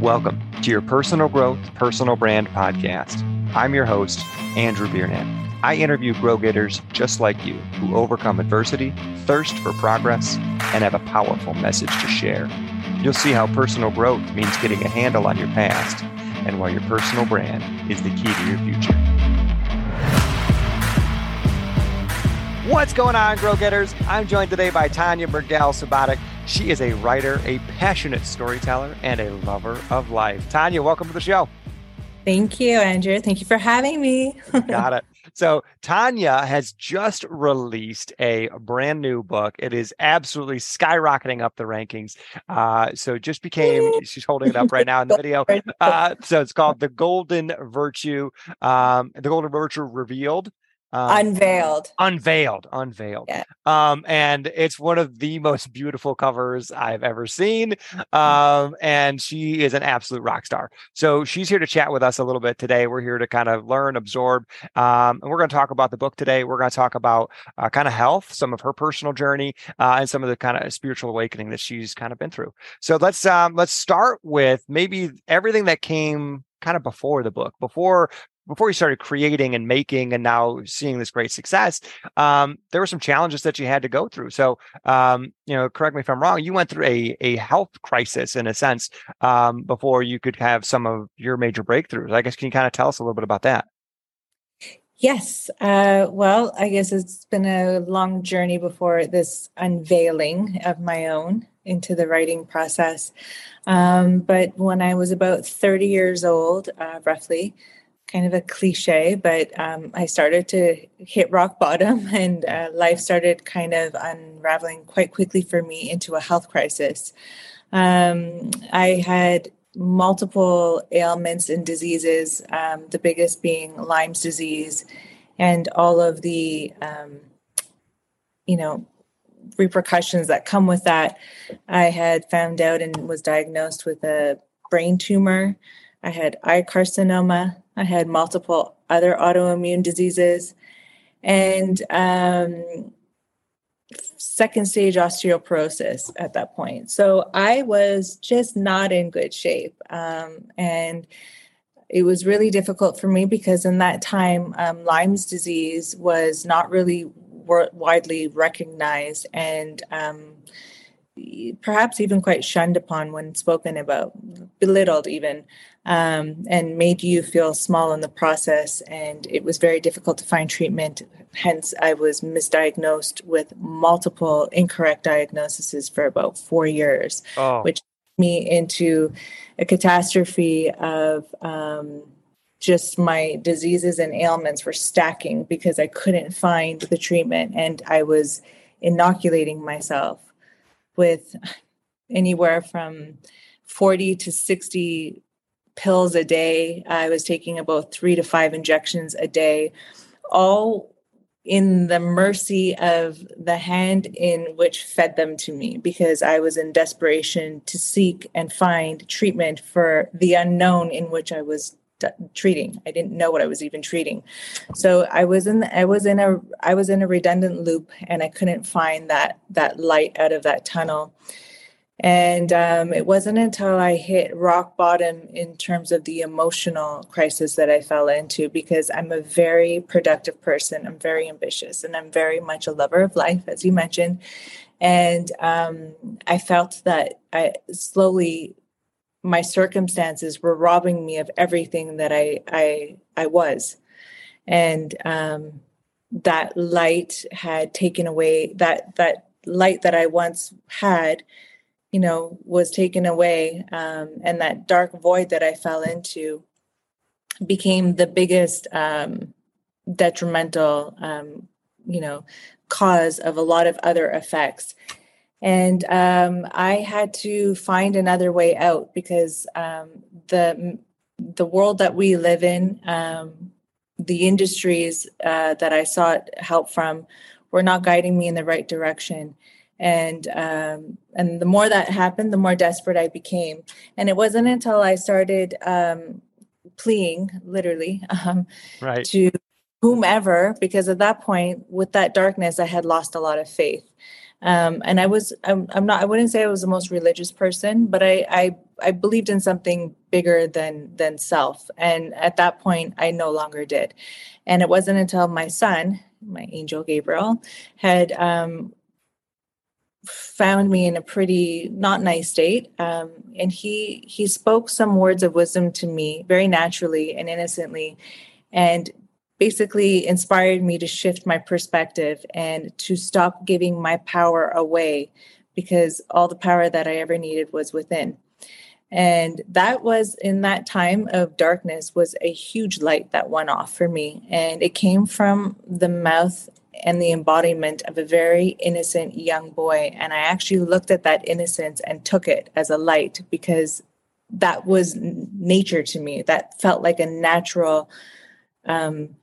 Welcome to your Personal Growth, Personal Brand podcast. I'm your host, Andrew Biernat. I interview grow getters just like you who overcome adversity, thirst for progress, and have a powerful message to share. You'll see how personal growth means getting a handle on your past and why your personal brand is the key to your future. What's going on, Grow Getters? I'm joined today by Tanja Murgel Subotic. She is a writer, a passionate storyteller, and a lover of life. Tanja, welcome to the show. Thank you, Andrew. Thank you for having me. Got it. So, Tanja has just released a brand new book. It is absolutely skyrocketing up the rankings. Uh, so, it just became, she's holding it up right now in the video. Uh, so, it's called The Golden Virtue, um, The Golden Virtue Revealed. Um, unveiled. unveiled unveiled. Yeah. um and it's one of the most beautiful covers i've ever seen mm. um and she is an absolute rock star. So she's here to chat with us a little bit today. We're here to kind of learn absorb um and we're going to talk about the book today. We're going to talk about uh, kind of health some of her personal journey uh, and some of the kind of spiritual awakening that she's kind of been through. So let's um let's start with maybe everything that came kind of before the book, before before you started creating and making and now seeing this great success um, there were some challenges that you had to go through so um, you know correct me if i'm wrong you went through a, a health crisis in a sense um, before you could have some of your major breakthroughs i guess can you kind of tell us a little bit about that Yes. Uh, well, I guess it's been a long journey before this unveiling of my own into the writing process. Um, but when I was about 30 years old, uh, roughly, kind of a cliche, but um, I started to hit rock bottom and uh, life started kind of unraveling quite quickly for me into a health crisis. Um, I had multiple ailments and diseases, um, the biggest being Lyme's disease, and all of the, um, you know, repercussions that come with that. I had found out and was diagnosed with a brain tumor. I had eye carcinoma, I had multiple other autoimmune diseases and um, second stage osteoporosis at that point. So I was just not in good shape. Um, and it was really difficult for me because in that time, um, Lyme's disease was not really widely recognized and um, perhaps even quite shunned upon when spoken about, belittled even um, and made you feel small in the process. And it was very difficult to find treatment. Hence, I was misdiagnosed with multiple incorrect diagnoses for about four years, oh. which me into a catastrophe of um, just my diseases and ailments were stacking because I couldn't find the treatment and I was inoculating myself with anywhere from 40 to 60 pills a day. I was taking about three to five injections a day, all in the mercy of the hand in which fed them to me because I was in desperation to seek and find treatment for the unknown in which I was d- treating. I didn't know what I was even treating. So I was in the, I was in a I was in a redundant loop and I couldn't find that that light out of that tunnel. And um, it wasn't until I hit rock bottom in terms of the emotional crisis that I fell into because I'm a very productive person. I'm very ambitious and I'm very much a lover of life, as you mentioned. And um, I felt that I slowly, my circumstances were robbing me of everything that I, I, I was. And um, that light had taken away that, that light that I once had you know, was taken away, um, and that dark void that I fell into became the biggest um, detrimental, um, you know, cause of a lot of other effects. And um, I had to find another way out because um, the the world that we live in, um, the industries uh, that I sought help from, were not guiding me in the right direction. And um, and the more that happened the more desperate i became. And it wasn't until i started um, pleading literally um, right. to whomever because at that point with that darkness i had lost a lot of faith Um, and I was, I'm, I'm, not, I wouldn't say I was the most religious person, but I, I, I believed in something bigger than, than self. And at that point, I no longer did. And it wasn't until my son, my angel Gabriel, had um, found me in a pretty not nice state um, and he he spoke some words of wisdom to me very naturally and innocently and basically inspired me to shift my perspective and to stop giving my power away because all the power that i ever needed was within and that was in that time of darkness was a huge light that went off for me and it came from the mouth and the embodiment of a very innocent young boy. And I actually looked at that innocence and took it as a light because that was nature to me. That felt like a natural um,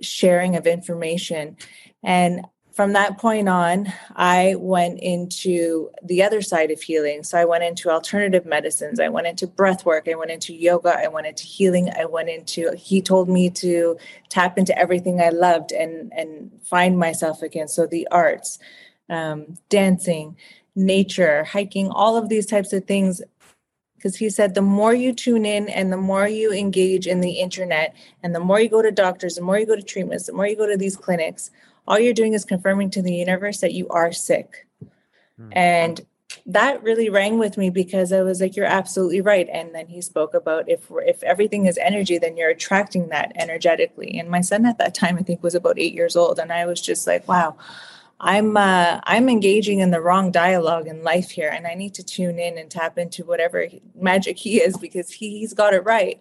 sharing of information. And from that point on, I went into the other side of healing. So I went into alternative medicines, I went into breath work, I went into yoga, I went into healing, I went into he told me to tap into everything I loved and and find myself again. So the arts, um, dancing, nature, hiking, all of these types of things because he said the more you tune in and the more you engage in the internet and the more you go to doctors the more you go to treatments the more you go to these clinics all you're doing is confirming to the universe that you are sick. Mm. And that really rang with me because I was like, "You're absolutely right." And then he spoke about if if everything is energy, then you're attracting that energetically. And my son at that time, I think, was about eight years old, and I was just like, "Wow, I'm uh, I'm engaging in the wrong dialogue in life here, and I need to tune in and tap into whatever magic he is because he, he's got it right."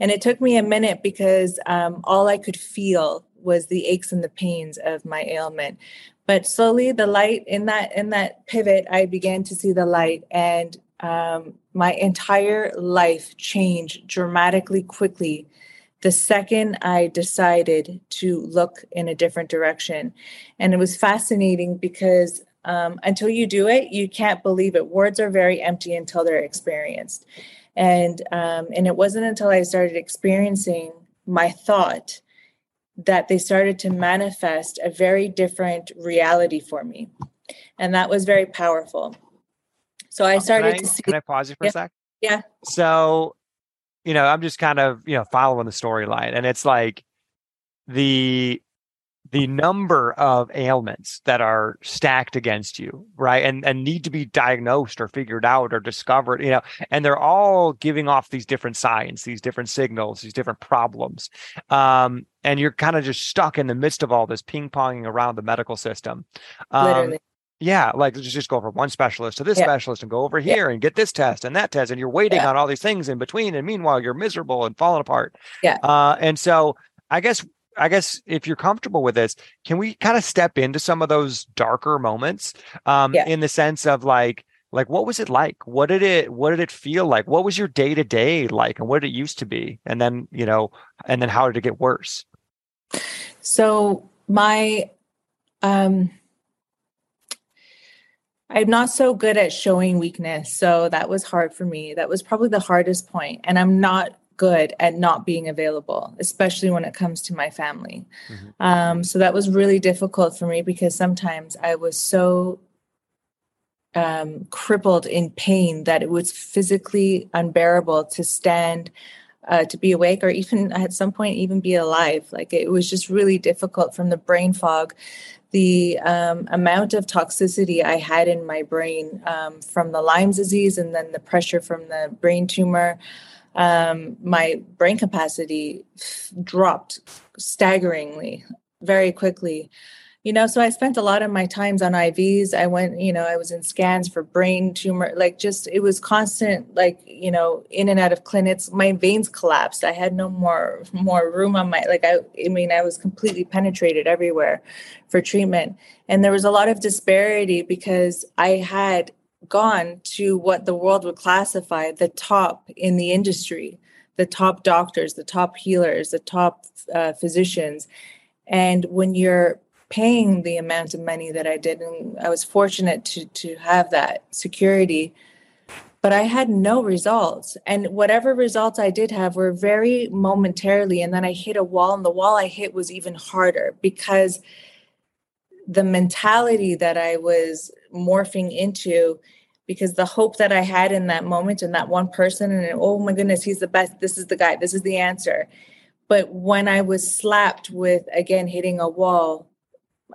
And it took me a minute because um, all I could feel was the aches and the pains of my ailment but slowly the light in that in that pivot i began to see the light and um, my entire life changed dramatically quickly the second i decided to look in a different direction and it was fascinating because um, until you do it you can't believe it words are very empty until they're experienced and um, and it wasn't until i started experiencing my thought that they started to manifest a very different reality for me. And that was very powerful. So I started I, to see. Can I pause you for yeah, a sec? Yeah. So, you know, I'm just kind of, you know, following the storyline. And it's like the the number of ailments that are stacked against you right and and need to be diagnosed or figured out or discovered you know and they're all giving off these different signs these different signals these different problems um, and you're kind of just stuck in the midst of all this ping-ponging around the medical system um, Literally. Yeah, like let's just go from one specialist to this yeah. specialist and go over here yeah. and get this test and that test, and you're waiting yeah. on all these things in between. And meanwhile, you're miserable and falling apart. Yeah. Uh, and so I guess I guess if you're comfortable with this, can we kind of step into some of those darker moments um, in the sense of like, like what was it like? What did it what did it feel like? What was your day to day like, and what did it used to be? And then you know, and then how did it get worse? So my um I'm not so good at showing weakness. So that was hard for me. That was probably the hardest point. And I'm not good at not being available, especially when it comes to my family. Mm-hmm. Um, so that was really difficult for me because sometimes I was so um, crippled in pain that it was physically unbearable to stand. Uh, to be awake or even at some point even be alive like it was just really difficult from the brain fog the um, amount of toxicity I had in my brain um, from the Lyme's disease and then the pressure from the brain tumor um, my brain capacity dropped staggeringly very quickly you know so i spent a lot of my times on ivs i went you know i was in scans for brain tumor like just it was constant like you know in and out of clinics. My veins collapsed. I had no more more room on my like i i mean i was completely penetrated everywhere for treatment. And there was a lot of disparity because i had gone to what the world would classify the top in the industry the top doctors the top healers the top uh, physicians. And when you're paying the amount of money that i did and i was fortunate to to have that security but i had no results and whatever results i did have were very momentarily and then i hit a wall and the wall i hit was even harder because the mentality that I was morphing into because the hope that I had in that moment and that one person and oh my goodness, he's the best. This is the guy. This is the answer. But when I was slapped with again hitting a wall,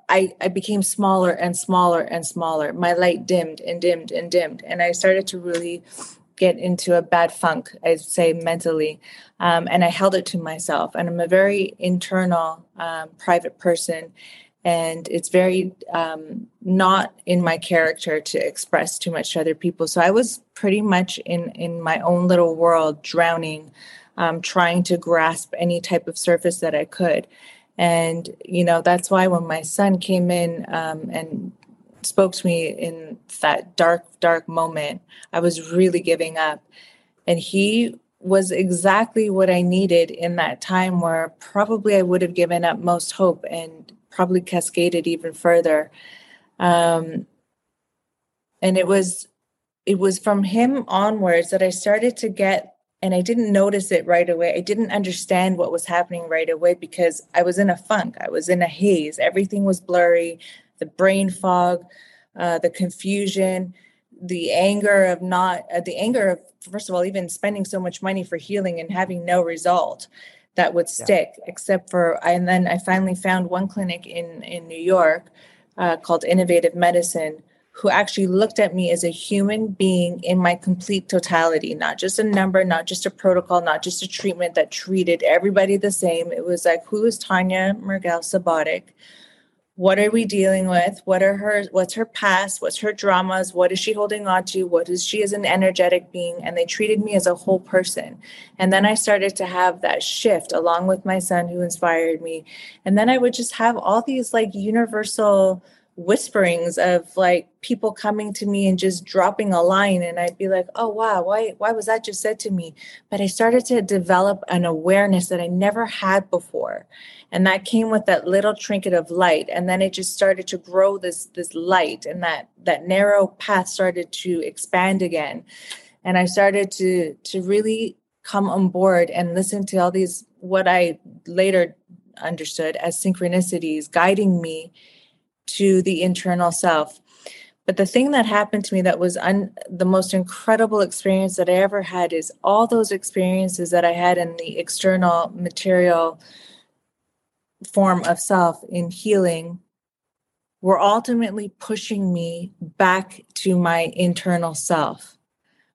I, I became smaller and smaller and smaller. My light dimmed and dimmed and dimmed. And I started to really get into a bad funk, I'd say mentally. Um, and I held it to myself. And I'm a very internal, um, private person and it's very um, not in my character to express too much to other people so i was pretty much in in my own little world drowning um, trying to grasp any type of surface that i could and you know that's why when my son came in um, and spoke to me in that dark dark moment i was really giving up and he was exactly what i needed in that time where probably i would have given up most hope and probably cascaded even further. Um, and it was it was from him onwards that I started to get and I didn't notice it right away. I didn't understand what was happening right away because I was in a funk. I was in a haze. Everything was blurry, the brain fog, uh, the confusion, the anger of not, uh, the anger of, first of all, even spending so much money for healing and having no result that would stick yeah. except for and then i finally found one clinic in in new york uh, called innovative medicine who actually looked at me as a human being in my complete totality not just a number not just a protocol not just a treatment that treated everybody the same. It was like who is Tanja Murgel Subotic? What are we dealing with? What are her what's her past? What's her dramas? What is she holding on to? What is she as an energetic being? And they treated me as a whole person. And then i started to have that shift along with my son who inspired me. And then i would just have all these like universal whisperings of like people coming to me and just dropping a line and I'd be like, "Oh wow, why why was that just said to me?" But I started to develop an awareness that I never had before. And that came with that little trinket of light and then it just started to grow this this light and that that narrow path started to expand again. And I started to to really come on board and listen to all these what I later understood as synchronicities guiding me to the internal self. But the thing that happened to me that was un- the most incredible experience that I ever had is all those experiences that I had in the external material form of self in healing were ultimately pushing me back to my internal self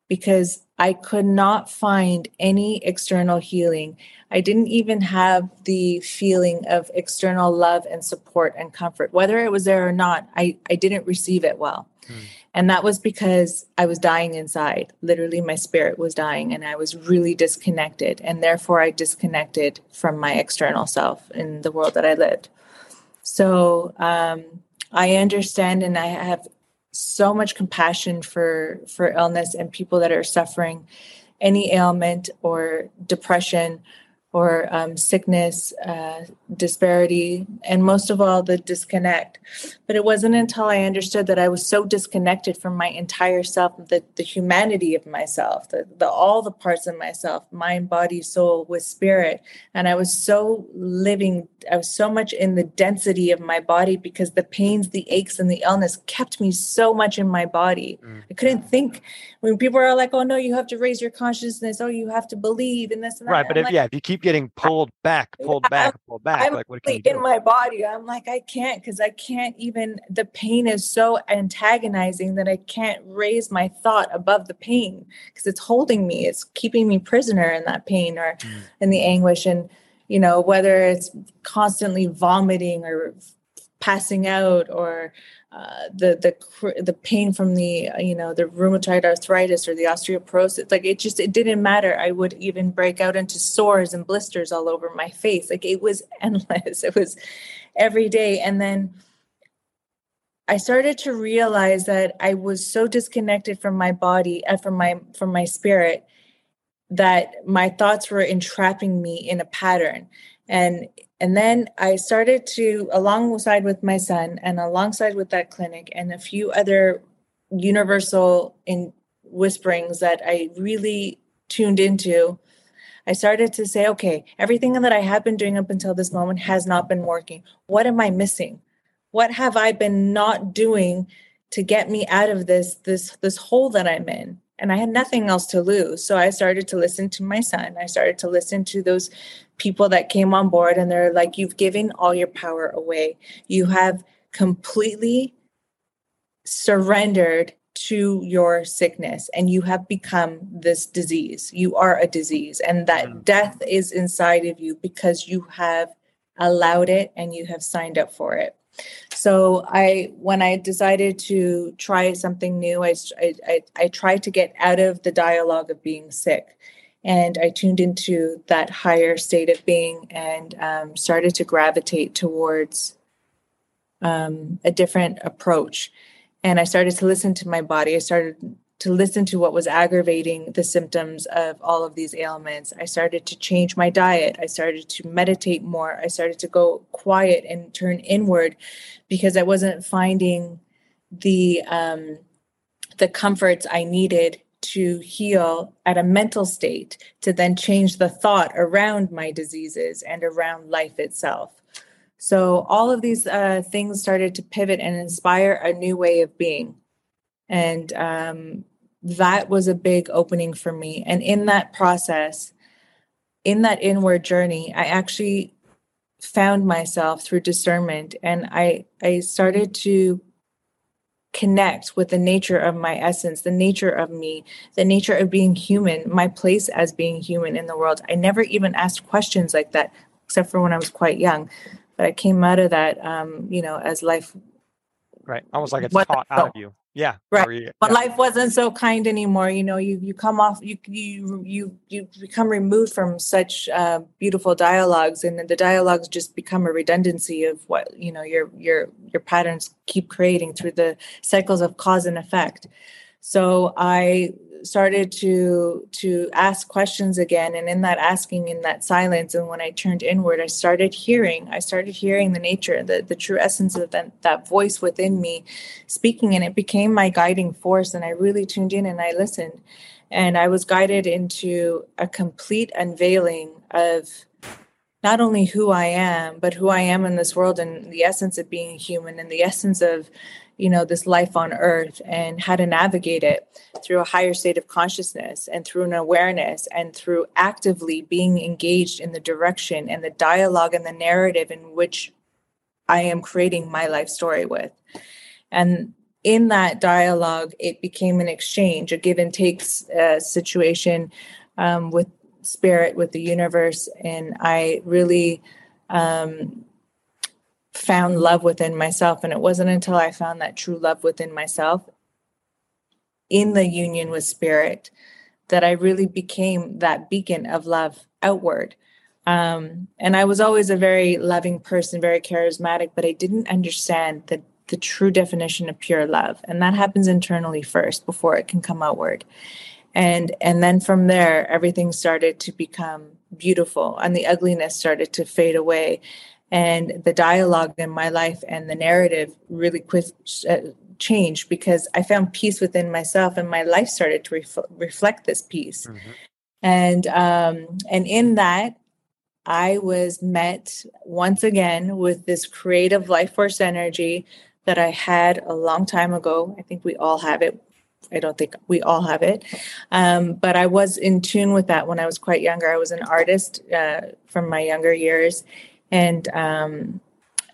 because I could not find any external healing. I didn't even have the feeling of external love and support and comfort. Whether it was there or not, I, I didn't receive it well. Mm. And that was because I was dying inside. Literally, my spirit was dying and I was really disconnected. And therefore, I disconnected from my external self in the world that I lived. So um, I understand and I have so much compassion for for illness and people that are suffering any ailment or depression or um, sickness, uh, disparity, and most of all, the disconnect. But it wasn't until I understood that I was so disconnected from my entire self, the, the humanity of myself, the, the all the parts of myself, mind, body, soul, with spirit. And I was so living, I was so much in the density of my body because the pains, the aches, and the illness kept me so much in my body. Mm. I couldn't think when people are like, oh no, you have to raise your consciousness, oh, you have to believe in this and that. Right. But if like, yeah, if you keep getting pulled back, pulled back, pulled back. I'm like what can you do? in my body. I'm like, I can't because I can't even the pain is so antagonizing that I can't raise my thought above the pain because it's holding me. It's keeping me prisoner in that pain or mm. in the anguish. And, you know, whether it's constantly vomiting or passing out or uh, the the the pain from the uh, you know the rheumatoid arthritis or the osteoporosis like it just it didn't matter. I would even break out into sores and blisters all over my face. Like it was endless. It was every day. And then i started to realize that i was so disconnected from my body and uh, from my from my spirit that my thoughts were entrapping me in a pattern. And and then I started to, alongside with my son and alongside with that clinic and a few other universal in whisperings that I really tuned into, I started to say, okay, everything that I have been doing up until this moment has not been working. What am I missing? what have I been not doing to get me out of this this this hole that I'm in? And I had nothing else to lose. So I started to listen to my son. I started to listen to those people that came on board and they're like, You've given all your power away. You have completely surrendered to your sickness and you have become this disease. You are a disease, and that mm. death is inside of you because you have allowed it and you have signed up for it. So I, when I decided to try something new, I, I, I tried to get out of the dialogue of being sick, and I tuned into that higher state of being and um, started to gravitate towards um, a different approach and I started to listen to my body. I started to listen to what was aggravating the symptoms of all of these ailments. I started to change my diet. I started to meditate more. I started to go quiet and turn inward because I wasn't finding the um, the comforts I needed to heal at a mental state to then change the thought around my diseases and around life itself. So all of these uh, things started to pivot and inspire a new way of being. And um, that was a big opening for me. And in that process, in that inward journey, I actually found myself through discernment and I, I started to connect with the nature of my essence, the nature of me, the nature of being human, my place as being human in the world. I never even asked questions like that, except for when I was quite young but I came out of that, um, you know, as life. Right. Almost like it's taught out of you. Yeah. Right. You, but yeah. life wasn't so kind anymore. You know, you, you come off, you, you, you, you become removed from such uh, beautiful dialogues and the dialogues just become a redundancy of what, you know, your, your, your patterns keep creating through the cycles of cause and effect. So I started to to ask questions again and in that asking in that silence and when i turned inward i started hearing i started hearing the nature the, the true essence of that, that voice within me speaking and it became my guiding force and i really tuned in and i listened. And i was guided into a complete unveiling of not only who i am but who i am in this world and the essence of being human and the essence of you know this life on earth and how to navigate it through a higher state of consciousness and through an awareness and through actively being engaged in the direction and the dialogue and the narrative in which i am creating my life story with. And in that dialogue it became an exchange a give and take uh, situation um, with spirit with the universe. And i really um, found love within myself. And it wasn't until I found that true love within myself in the union with spirit that I really became that beacon of love outward. Um, and I was always a very loving person, very charismatic, but I didn't understand the, the true definition of pure love. And that happens internally first before it can come outward. And and then from there, everything started to become beautiful and the ugliness started to fade away and the dialogue in my life and the narrative really quick uh, changed because I found peace within myself, and my life started to ref- reflect this peace. Mm-hmm. And um, and in that, I was met once again with this creative life force energy that I had a long time ago. I think we all have it. I don't think we all have it. Um, but I was in tune with that when I was quite younger. I was an artist uh, from my younger years and um,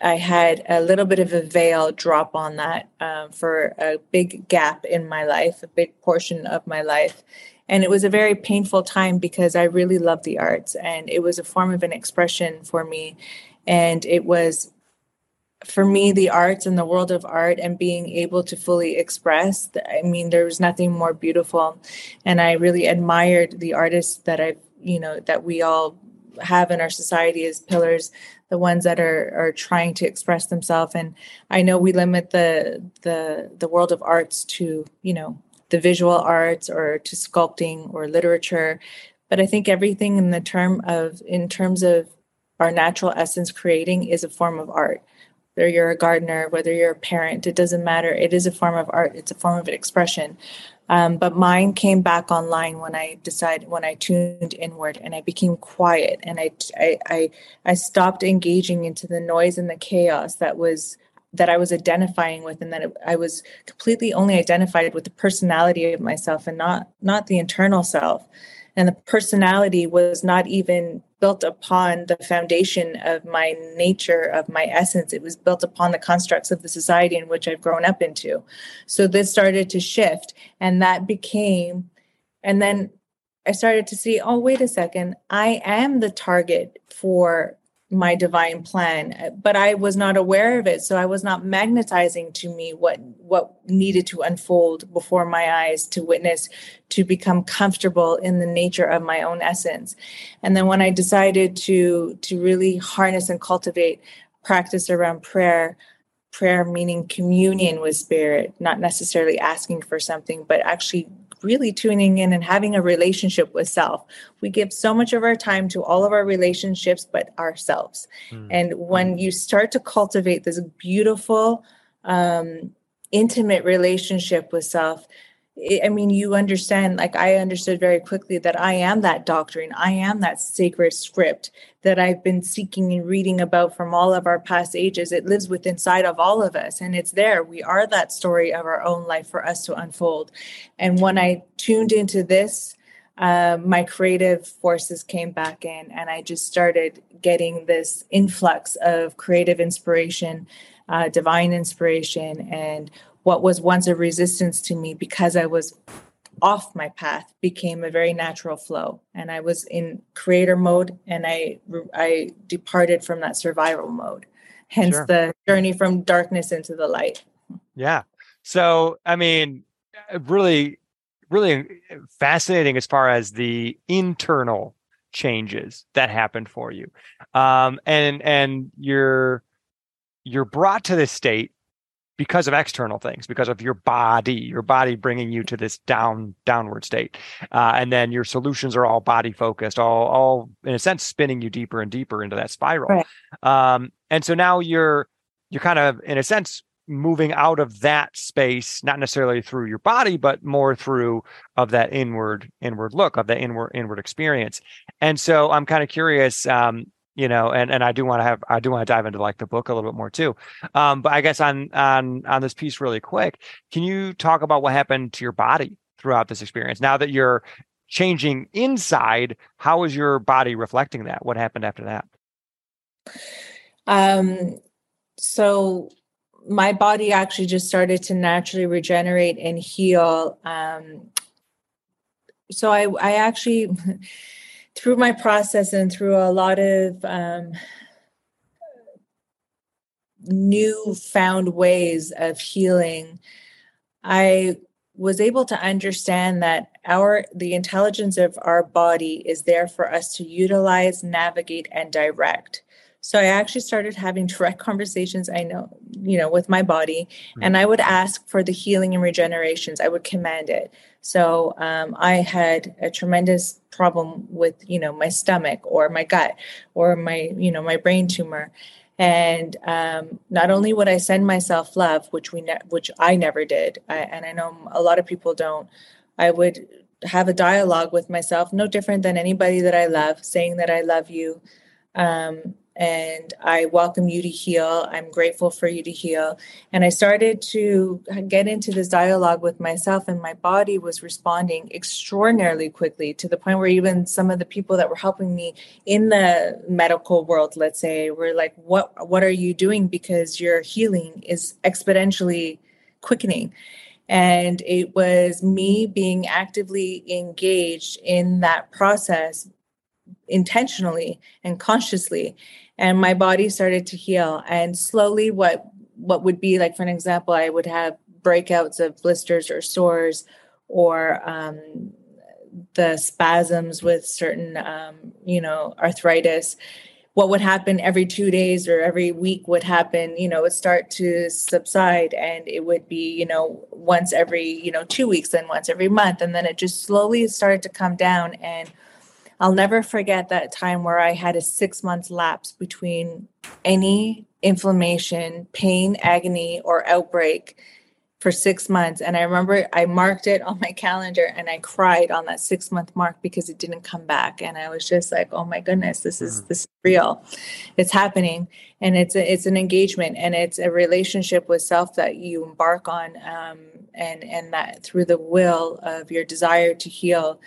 I had a little bit of a veil drop on that um, for a big gap in my life, a big portion of my life. And it was a very painful time because I really love the arts and it was a form of an expression for me. And it was, for me, the arts and the world of art and being able to fully express. I mean, there was nothing more beautiful. And I really admired the artists that I've, you know, that we all have in our society as pillars the ones that are are trying to express themselves. And i know we limit the the the world of arts to you know the visual arts or to sculpting or literature. But i think everything in the term of in terms of our natural essence creating is a form of art. Whether you're a gardener whether you're a parent it doesn't matter. It is a form of art. It's a form of expression um, but mine came back online when I decided when I tuned inward and I became quiet and I, I I I stopped engaging into the noise and the chaos that was that I was identifying with and that I was completely only identified with the personality of myself and not not the internal self. And the personality was not even built upon the foundation of my nature of my essence. It was built upon the constructs of the society in which I've grown up into. So this started to shift and that became and then I started to see oh wait a second I am the target for my divine plan but i was not aware of it. So i was not magnetizing to me what what needed to unfold before my eyes to witness to become comfortable in the nature of my own essence. And then when i decided to to really harness and cultivate practice around prayer prayer meaning communion with spirit not necessarily asking for something but actually really tuning in and having a relationship with self. We give so much of our time to all of our relationships, but ourselves. Mm. And when you start to cultivate this beautiful, um, intimate relationship with self, I mean, you understand, like I understood very quickly that I am that doctrine. I am that sacred script that I've been seeking and reading about from all of our past ages. It lives within inside of all of us and it's there. We are that story of our own life for us to unfold. And when I tuned into this, uh, my creative forces came back in and I just started getting this influx of creative inspiration, uh, divine inspiration, and what was once a resistance to me because I was off my path became a very natural flow. And I was in creator mode and I I departed from that survival mode. Hence sure. the journey from darkness into the light. Yeah. So I mean really really fascinating as far as the internal changes that happened for you. Um and and you're you're brought to this state because of external things, because of your body, your body bringing you to this down downward state, uh, and then your solutions are all body focused, all all in a sense spinning you deeper and deeper into that spiral. Right. Um, and so now you're you're kind of in a sense moving out of that space, not necessarily through your body, but more through of that inward inward look of the inward inward experience. And so I'm kind of curious. Um, you know and and i do want to have i do want to dive into like the book a little bit more too. Um but i guess on on on this piece really quick can you talk about what happened to your body throughout this experience? Now that you're changing inside how is your body reflecting that? What happened after that? Um so my body actually just started to naturally regenerate and heal um so i i actually through my process and through a lot of um, new found ways of healing, I was able to understand that our the intelligence of our body is there for us to utilize, navigate, and direct. So I actually started having direct conversations, I know, you know, with my body, mm-hmm. and I would ask for the healing and regenerations. I would command it. So um, I had a tremendous problem with, you know, my stomach or my gut or my, you know, my brain tumor. And um, not only would I send myself love, which we, ne- which I never did, I, and I know a lot of people don't. I would have a dialogue with myself, no different than anybody that I love, saying that I love you, um, and I welcome you to heal. I'm grateful for you to heal. And I started to get into this dialogue with myself, and my body was responding extraordinarily quickly to the point where even some of the people that were helping me in the medical world, let's say, were like, "What what are you doing? Because your healing is exponentially quickening." And it was me being actively engaged in that process intentionally and consciously and my body started to heal. And slowly what what would be like for an example i would have breakouts of blisters or sores or um, the spasms with certain um, you know arthritis. What would happen every two days or every week would happen you know would start to subside and it would be you know once every you know two weeks and once every month and then it just slowly started to come down and I'll never forget that time where I had a six month lapse between any inflammation, pain, agony, or outbreak for six months. And I remember I marked it on my calendar and I cried on that six month mark because it didn't come back. And I was just like, oh my goodness, this is mm. this is real. It's happening. And it's a, it's an engagement and it's a relationship with self that you embark on. Um, and and that through the will of your desire to heal,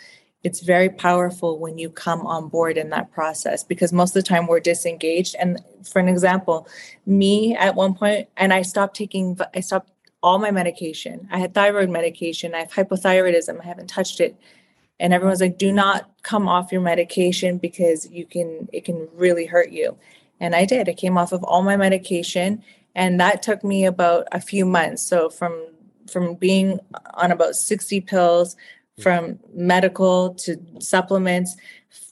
it's very powerful when you come on board in that process because most of the time we're disengaged and for an example me at one point and i stopped taking i stopped all my medication. I had thyroid medication. I have hypothyroidism. I haven't touched it. And everyone's like, do not come off your medication because you can, it can really hurt you. And I did. I came off of all my medication. And that took me about a few months. So from, from being on about 60 pills, from medical to supplements,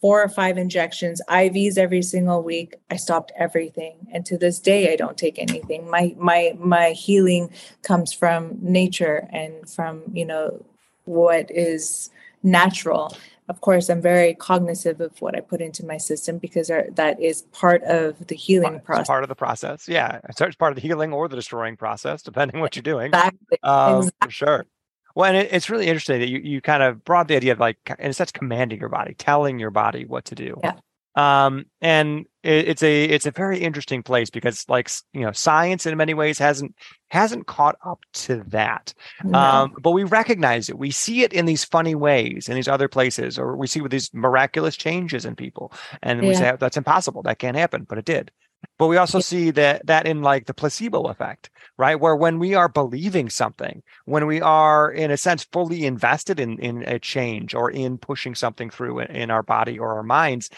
four or five injections, IVs every single week. I stopped everything. And to this day I don't take anything. My my my healing comes from nature and from, you know, what is natural. Of course, I'm very cognizant of what I put into my system because that is part of the healing it's process. Part of the process, yeah. It's part of the healing or the destroying process, depending what you're doing. Exactly. Um, exactly. For sure. Well, and it, it's really interesting that you, you kind of brought the idea of like, in a sense, commanding your body, telling your body what to do. Yeah. Um, and it, it's a it's a very interesting place because like you know science in many ways hasn't hasn't caught up to that. No. Um, but we recognize it. We see it in these funny ways in these other places, or we see with these miraculous changes in people, and yeah. we say that's impossible. That can't happen, but it did. But we also see that that in like the placebo effect, right? Where when we are believing something, when we are in a sense fully invested in in a change or in pushing something through in, our body or our minds,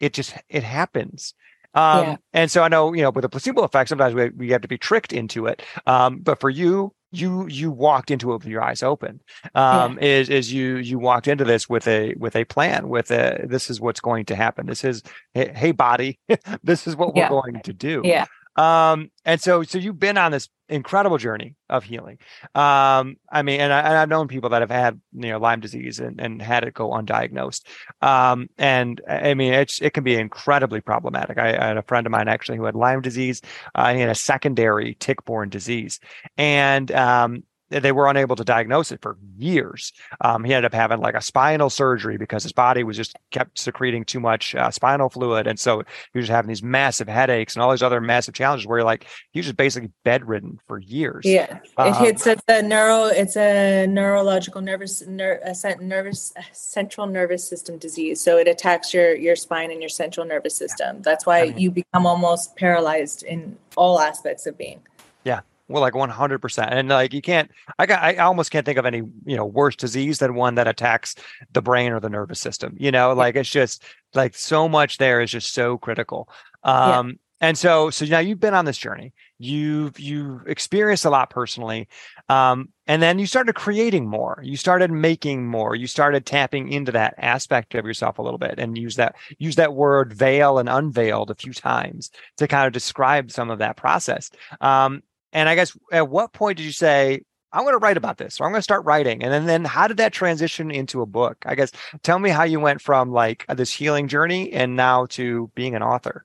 it just it happens. Um, yeah. And so I know, you know, with the placebo effect, sometimes we, we have to be tricked into it. Um, but for you, you you walked into it with your eyes open um yeah. is is you you walked into this with a with a plan with a this is what's going to happen this is hey, hey body this is what yeah. we're going to do yeah um and so so you've been on this incredible journey of healing. Um i mean and, I, have known people that have had you know lyme disease and, and had it go undiagnosed. Um and i mean it's it can be incredibly problematic. I, I had a friend of mine actually who had lyme disease uh, he had a secondary tick-borne disease. And um they were unable to diagnose it for years. Um, he ended up having like a spinal surgery because his body was just kept secreting too much uh, spinal fluid, and so he was having these massive headaches and all these other massive challenges. Where like he was just basically bedridden for years. Yeah, it um, hits at the neuro. It's a neurological nervous ner, a nervous central nervous system disease. So it attacks your your spine and your central nervous system. Yeah. That's why I mean, you become almost paralyzed in all aspects of being. Yeah, well, like 100%. And like you can't, I got, I almost can't think of any, you know, worse disease than one that attacks the brain or the nervous system. You know, like it's just like so much there is just so critical. Um, yeah. And so, so now you've been on this journey. You've you've experienced a lot personally, um, and then you started creating more. You started making more. You started tapping into that aspect of yourself a little bit, and use that use that word veil and unveiled a few times to kind of describe some of that process. Um, and I guess at what point did you say, I'm going to write about this or I'm going to start writing? And then, then how did that transition into a book? I guess tell me how you went from like this healing journey and now to being an author.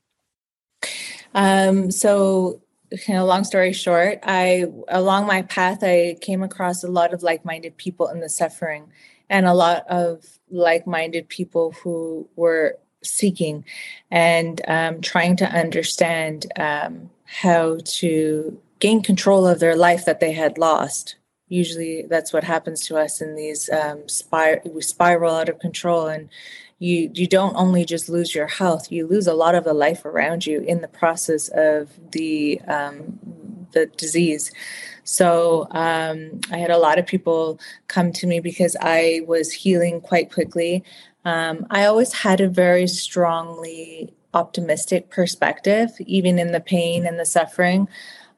Um, so you know, long story short, I along my path I came across a lot of like-minded people in the suffering and a lot of like-minded people who were seeking and um, trying to understand um, how to gain control of their life that they had lost. Usually, that's what happens to us in these um, spir- we spiral out of control, and you you don't only just lose your health, you lose a lot of the life around you in the process of the um, the disease. So um, I had a lot of people come to me because I was healing quite quickly. Um, I always had a very strongly optimistic perspective, even in the pain and the suffering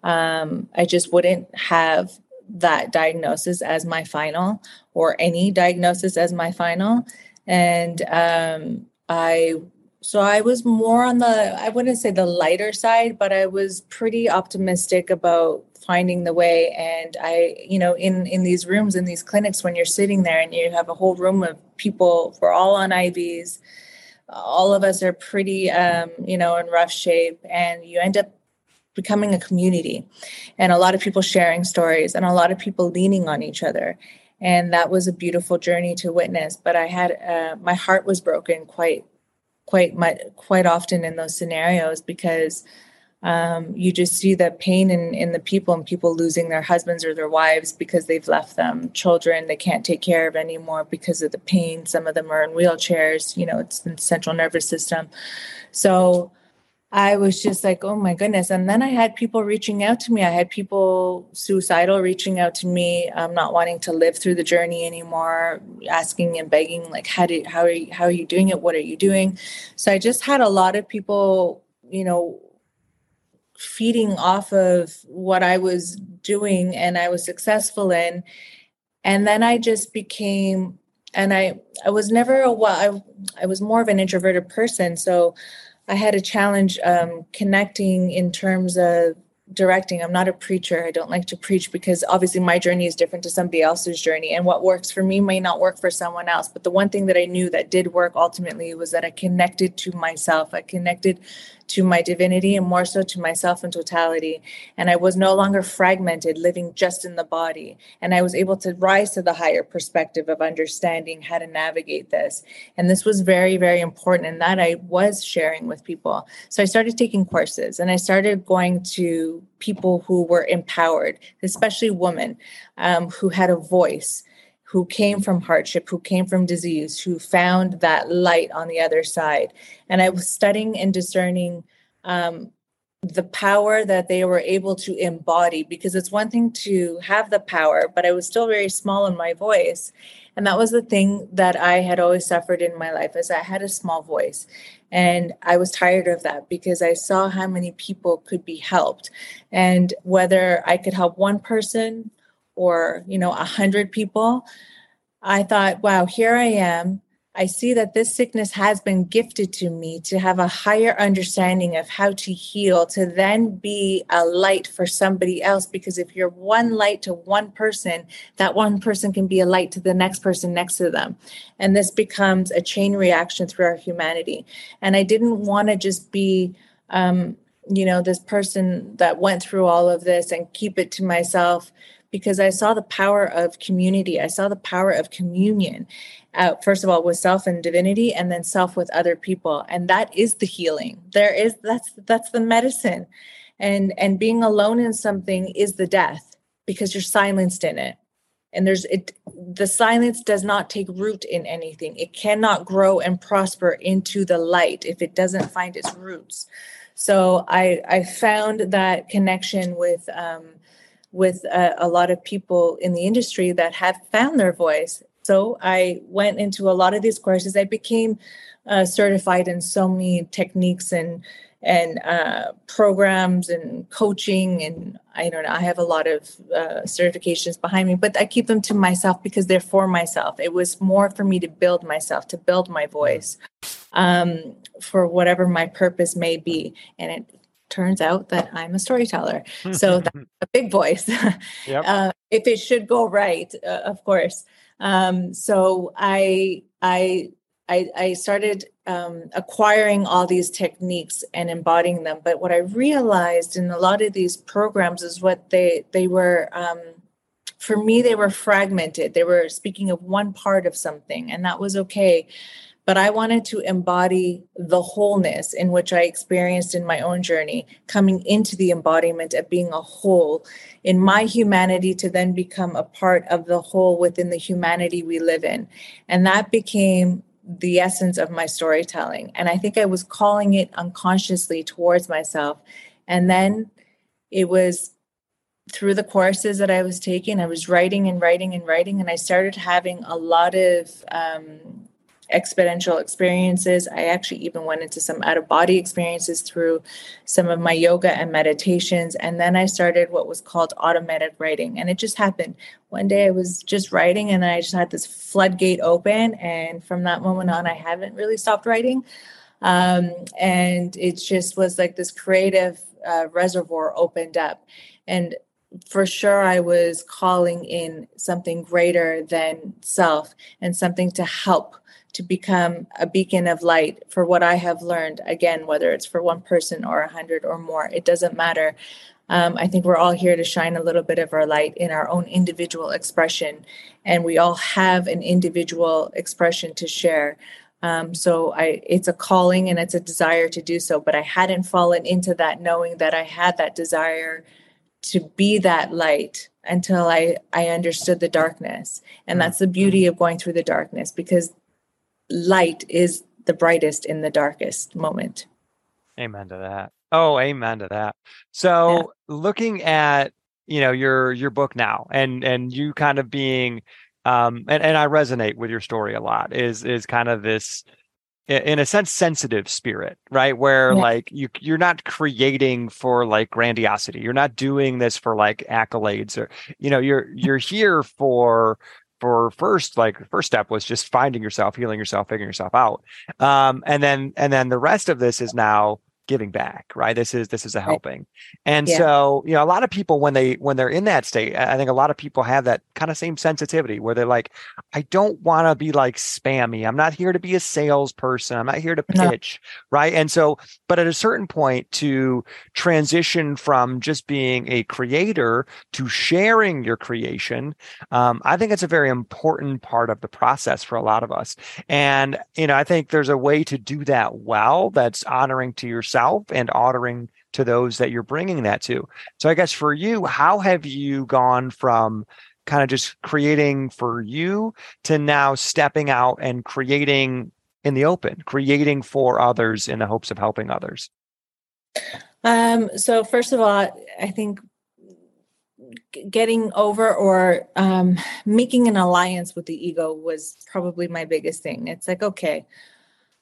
um, I just wouldn't have that diagnosis as my final or any diagnosis as my final. And um, I, so I was more on the, I wouldn't say the lighter side, but I was pretty optimistic about finding the way. And I, you know, in, in these rooms, in these clinics, when you're sitting there and you have a whole room of people, we're all on IVs, all of us are pretty, um, you know, in rough shape. And you end up becoming a community and a lot of people sharing stories and a lot of people leaning on each other. And that was a beautiful journey to witness but i had uh, my heart was broken quite quite much quite often in those scenarios because um, you just see the pain in, in the people and people losing their husbands or their wives because they've left them children they can't take care of anymore because of the pain. Some of them are in wheelchairs you know it's the central nervous system. So I was just like, oh my goodness. And then I had people reaching out to me. I had people suicidal reaching out to me, um, not wanting to live through the journey anymore, asking and begging, like, how do how are you, how are you doing it? What are you doing? So I just had a lot of people, you know, feeding off of what I was doing and I was successful in. And then I just became, and I I was never a well, I I was more of an introverted person. So I had a challenge um, connecting in terms of directing. I'm not a preacher. I don't like to preach because obviously my journey is different to somebody else's journey. And what works for me may not work for someone else. But the one thing that I knew that did work ultimately was that I connected to myself. I connected to my divinity and more so to myself in totality. And I was no longer fragmented, living just in the body. And I was able to rise to the higher perspective of understanding how to navigate this. And this was very, very important. And that I was sharing with people. So I started taking courses and I started going to people who were empowered, especially women um, who had a voice who came from hardship, who came from disease, who found that light on the other side. And I was studying and discerning um, the power that they were able to embody because it's one thing to have the power, but I was still very small in my voice. And that was the thing that I had always suffered in my life is I had a small voice. And I was tired of that because I saw how many people could be helped. And whether I could help one person or you know a hundred people i thought wow here i am. I see that this sickness has been gifted to me to have a higher understanding of how to heal to then be a light for somebody else because if you're one light to one person that one person can be a light to the next person next to them. And this becomes a chain reaction through our humanity. And i didn't want to just be um, you know this person that went through all of this and keep it to myself because I saw the power of community. I saw the power of communion. Uh, first of all, with self and divinity, and then self with other people, and that is the healing. There is that's that's the medicine, and and being alone in something is the death because you're silenced in it and there's it the silence does not take root in anything it cannot grow and prosper into the light if it doesn't find its roots so i i found that connection with um, with a, a lot of people in the industry that have found their voice. So I went into a lot of these courses. I became uh, certified in so many techniques and and uh, programs and coaching and I don't know. I have a lot of uh, certifications behind me, but I keep them to myself because they're for myself. It was more for me to build myself, to build my voice, um, for whatever my purpose may be, and it turns out that I'm a storyteller. So that's a big voice. yep. uh, if it should go right, uh, of course. Um, so I, I, I, I started um, acquiring all these techniques and embodying them. But what I realized in a lot of these programs is what they they were. Um, for me, they were fragmented. They were speaking of one part of something, and that was okay but I wanted to embody the wholeness in which I experienced in my own journey, coming into the embodiment of being a whole in my humanity to then become a part of the whole within the humanity we live in. And that became the essence of my storytelling. And I think I was calling it unconsciously towards myself. And then it was through the courses that I was taking, I was writing and writing and writing, and I started having a lot of um, exponential experiences. I actually even went into some out of body experiences through some of my yoga and meditations. And then I started what was called automatic writing. And it just happened. One day I was just writing and I just had this floodgate open. And from that moment on, I haven't really stopped writing. Um, and it just was like this creative uh, reservoir opened up. And for sure I was calling in something greater than self and something to help to become a beacon of light for what I have learned. Again, whether it's for one person or a hundred or more, it doesn't matter. Um, I think we're all here to shine a little bit of our light in our own individual expression, and we all have an individual expression to share. Um, so I, it's a calling and it's a desire to do so. But I hadn't fallen into that, knowing that I had that desire to be that light until I I understood the darkness, and that's the beauty of going through the darkness because light is the brightest in the darkest moment. Amen to that. Oh, amen to that. So yeah. looking at you know your your book now and and you kind of being um and, and I resonate with your story a lot is is kind of this in a sense sensitive spirit right? Where yeah. like you you're not creating for like grandiosity. You're not doing this for like accolades or you know you're you're here for for first like first step was just finding yourself healing yourself figuring yourself out. Um and then and then the rest of this is now giving back right? This is this is a helping. And yeah. so you know a lot of people when they when they're in that state i think a lot of people have that kind of same sensitivity where they're like i don't want to be like spammy. I'm not here to be a salesperson. I'm not here to pitch no. right? And so but at a certain point to transition from just being a creator to sharing your creation um, i think it's a very important part of the process for a lot of us. And you know i think there's a way to do that well that's honoring to yourself yourself and honoring to those that you're bringing that to. So I guess for you, how have you gone from kind of just creating for you to now stepping out and creating in the open, creating for others in the hopes of helping others? Um, so first of all, I think getting over or um, making an alliance with the ego was probably my biggest thing. It's like, okay,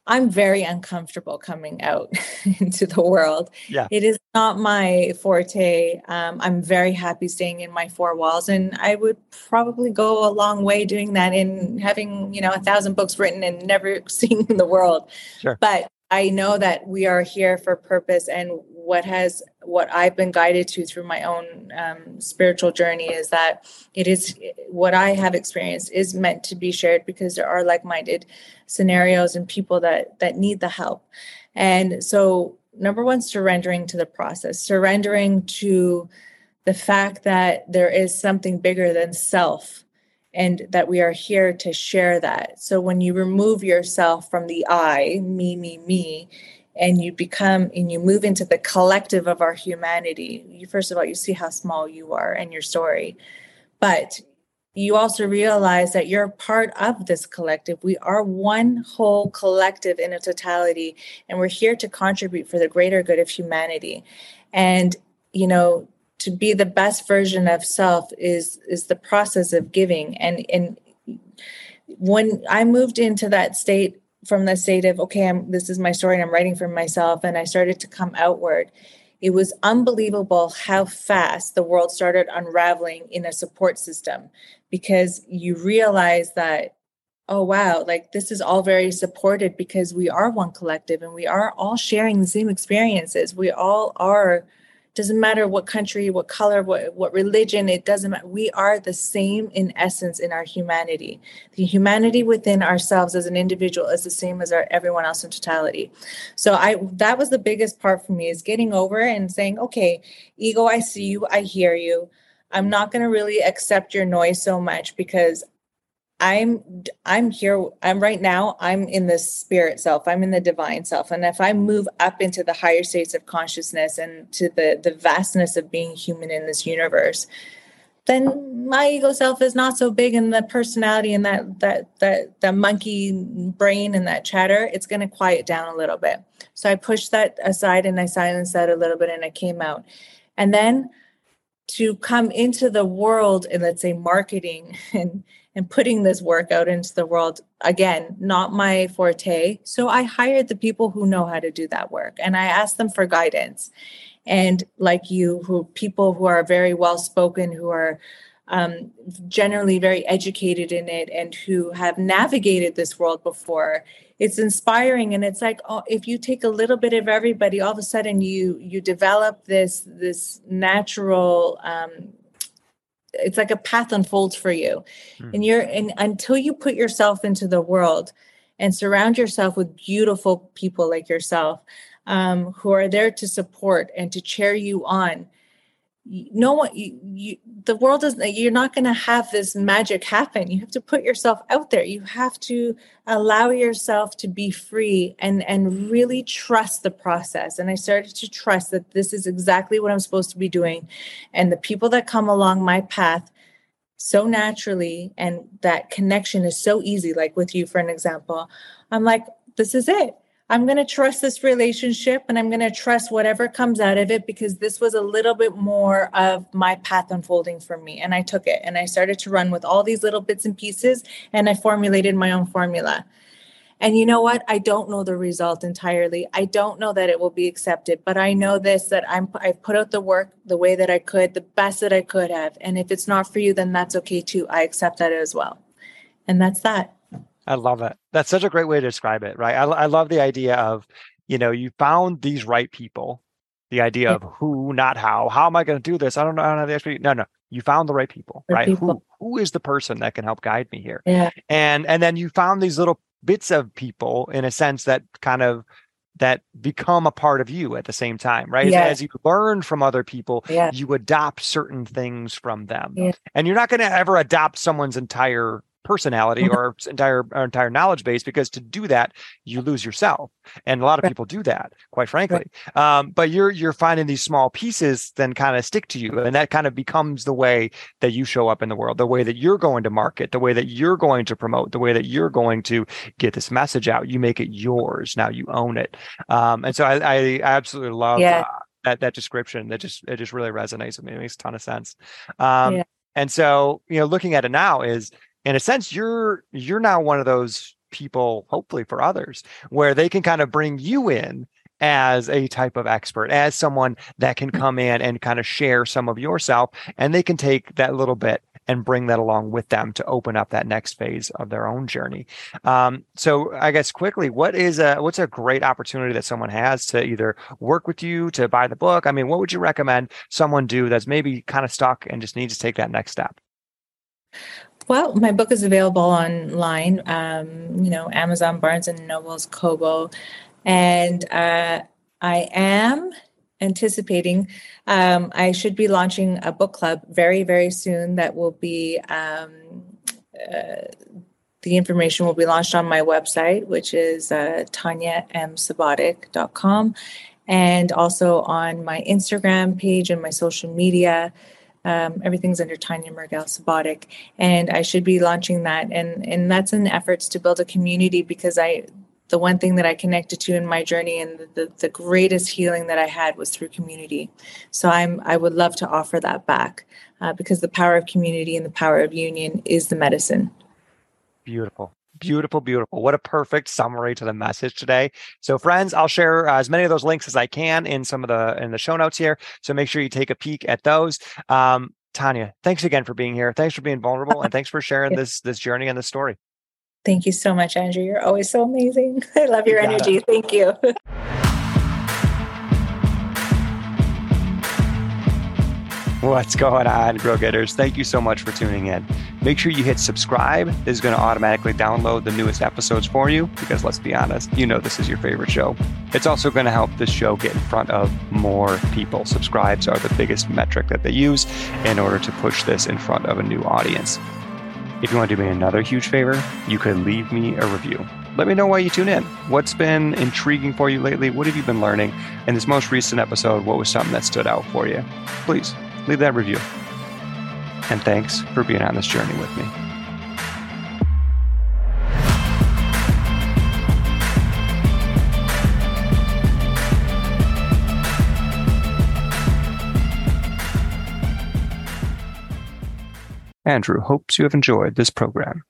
I'm very uncomfortable coming out into the world. Yeah. It is not my forte. Um, I'm very happy staying in my four walls, and I would probably go a long way doing that in having, you know, a thousand books written and never seeing the world. Sure. But I know that we are here for purpose, and what has what I've been guided to through my own um, spiritual journey is that it is what I have experienced is meant to be shared because there are like-minded scenarios and people that that need the help. And so, number one, surrendering to the process, surrendering to the fact that there is something bigger than self and that we are here to share that. So when you remove yourself from the I, me, me, me, and you become and you move into the collective of our humanity, you first of all, you see how small you are and your story. But you also realize that you're part of this collective. We are one whole collective in a totality, and we're here to contribute for the greater good of humanity. And, you know, to be the best version of self is is the process of giving. And and when i moved into that state from the state of okay i'm this is my story and i'm writing for myself and i started to come outward it was unbelievable how fast the world started unraveling in a support system. Because you realize that oh wow like this is all very supported because we are one collective and we are all sharing the same experiences. We all are doesn't matter what country what color what, what religion it doesn't matter we are the same in essence in our humanity. The humanity within ourselves as an individual is the same as our everyone else in totality. So i that was the biggest part for me is getting over and saying okay ego i see you i hear you. I'm not going to really accept your noise so much because I'm I'm here I'm right now I'm in the spirit self I'm in the divine self and if I move up into the higher states of consciousness and to the the vastness of being human in this universe then my ego self is not so big and the personality and that that that that monkey brain and that chatter it's going to quiet down a little bit. So I pushed that aside and I silenced that a little bit and I came out. And then to come into the world and let's say marketing and and putting this work out into the world again not my forte. So i hired the people who know how to do that work and i asked them for guidance. And like you who people who are very well spoken who are um, generally very educated in it and who have navigated this world before it's inspiring. And it's like oh, if you take a little bit of everybody all of a sudden you you develop this this natural um, it's like a path unfolds for you mm. and you're and until you put yourself into the world and surround yourself with beautiful people like yourself um, who are there to support and to cheer you on no one you, you the world is you're not going to have this magic happen. You have to put yourself out there. You have to allow yourself to be free and and really trust the process. And i started to trust that this is exactly what i'm supposed to be doing. And the people that come along my path so naturally and that connection is so easy like with you for an example i'm like this is it I'm going to trust this relationship and I'm going to trust whatever comes out of it because this was a little bit more of my path unfolding for me. And I took it and I started to run with all these little bits and pieces and I formulated my own formula. And you know what? I don't know the result entirely. I don't know that it will be accepted, but I know this that I'm I've put out the work the way that I could, the best that I could have. And if it's not for you, then that's okay too. I accept that as well. And that's that. I love it. That's such a great way to describe it, right? I, I love the idea of, you know, you found these right people. The idea yeah. of who, not how. How am I going to do this? I don't know. I don't have the expertise. No, no. You found the right people, right? People. Who who is the person that can help guide me here? Yeah. And and then you found these little bits of people in a sense that kind of that become a part of you at the same time, right? Yeah. As you learn from other people, yeah. you adopt certain things from them. Yeah. And you're not going to ever adopt someone's entire personality mm-hmm. or entire or entire knowledge base because to do that you lose yourself and a lot of right. people do that quite frankly right. um, but you're you're finding these small pieces then kind of stick to you and that kind of becomes the way that you show up in the world the way that you're going to market the way that you're going to promote the way that you're going to get this message out you make it yours now you own it um, and so i, I absolutely love yeah. uh, that that description that just it just really resonates with me it makes a ton of sense um, yeah. and so you know looking at it now is in a sense you're you're now one of those people hopefully for others where they can kind of bring you in as a type of expert as someone that can come in and kind of share some of yourself and they can take that little bit and bring that along with them to open up that next phase of their own journey. Um, so I guess quickly, what is a what's a great opportunity that someone has to either work with you to buy the book? I mean, what would you recommend someone do that's maybe kind of stuck and just needs to take that next step? Well, my book is available online, um, you know, Amazon, Barnes and Nobles, Kobo, and uh, I am anticipating um, I should be launching a book club very, very soon. That will be um, uh, the information will be launched on my website, which is uh, tanjamsubotic.com, and also on my Instagram page and my social media. Um, everything's under Tanja Murgel Subotic, and I should be launching that. And and that's in efforts to build a community because I, the one thing that I connected to in my journey and the, the, the greatest healing that I had was through community. So I'm I would love to offer that back uh, because the power of community and the power of union is the medicine. Beautiful. Beautiful, beautiful. What a perfect summary to the message today. So, friends, I'll share uh, as many of those links as I can in some of the in the show notes here. So make sure you take a peek at those. Um, Tanja, thanks again for being here. Thanks for being vulnerable, and thanks for sharing this this journey and this story. Thank you so much, Andrew. You're always so amazing. I love your you energy. It. Thank you. What's going on, Grow Getters? Thank you so much for tuning in. Make sure you hit subscribe. This is going to automatically download the newest episodes for you because let's be honest, you know this is your favorite show. It's also going to help this show get in front of more people. Subscribes are the biggest metric that they use in order to push this in front of a new audience. If you want to do me another huge favor, you could leave me a review. Let me know why you tune in. What's been intriguing for you lately? What have you been learning? In this most recent episode, what was something that stood out for you? Please leave that review. And thanks for being on this journey with me. Andrew hopes you have enjoyed this program.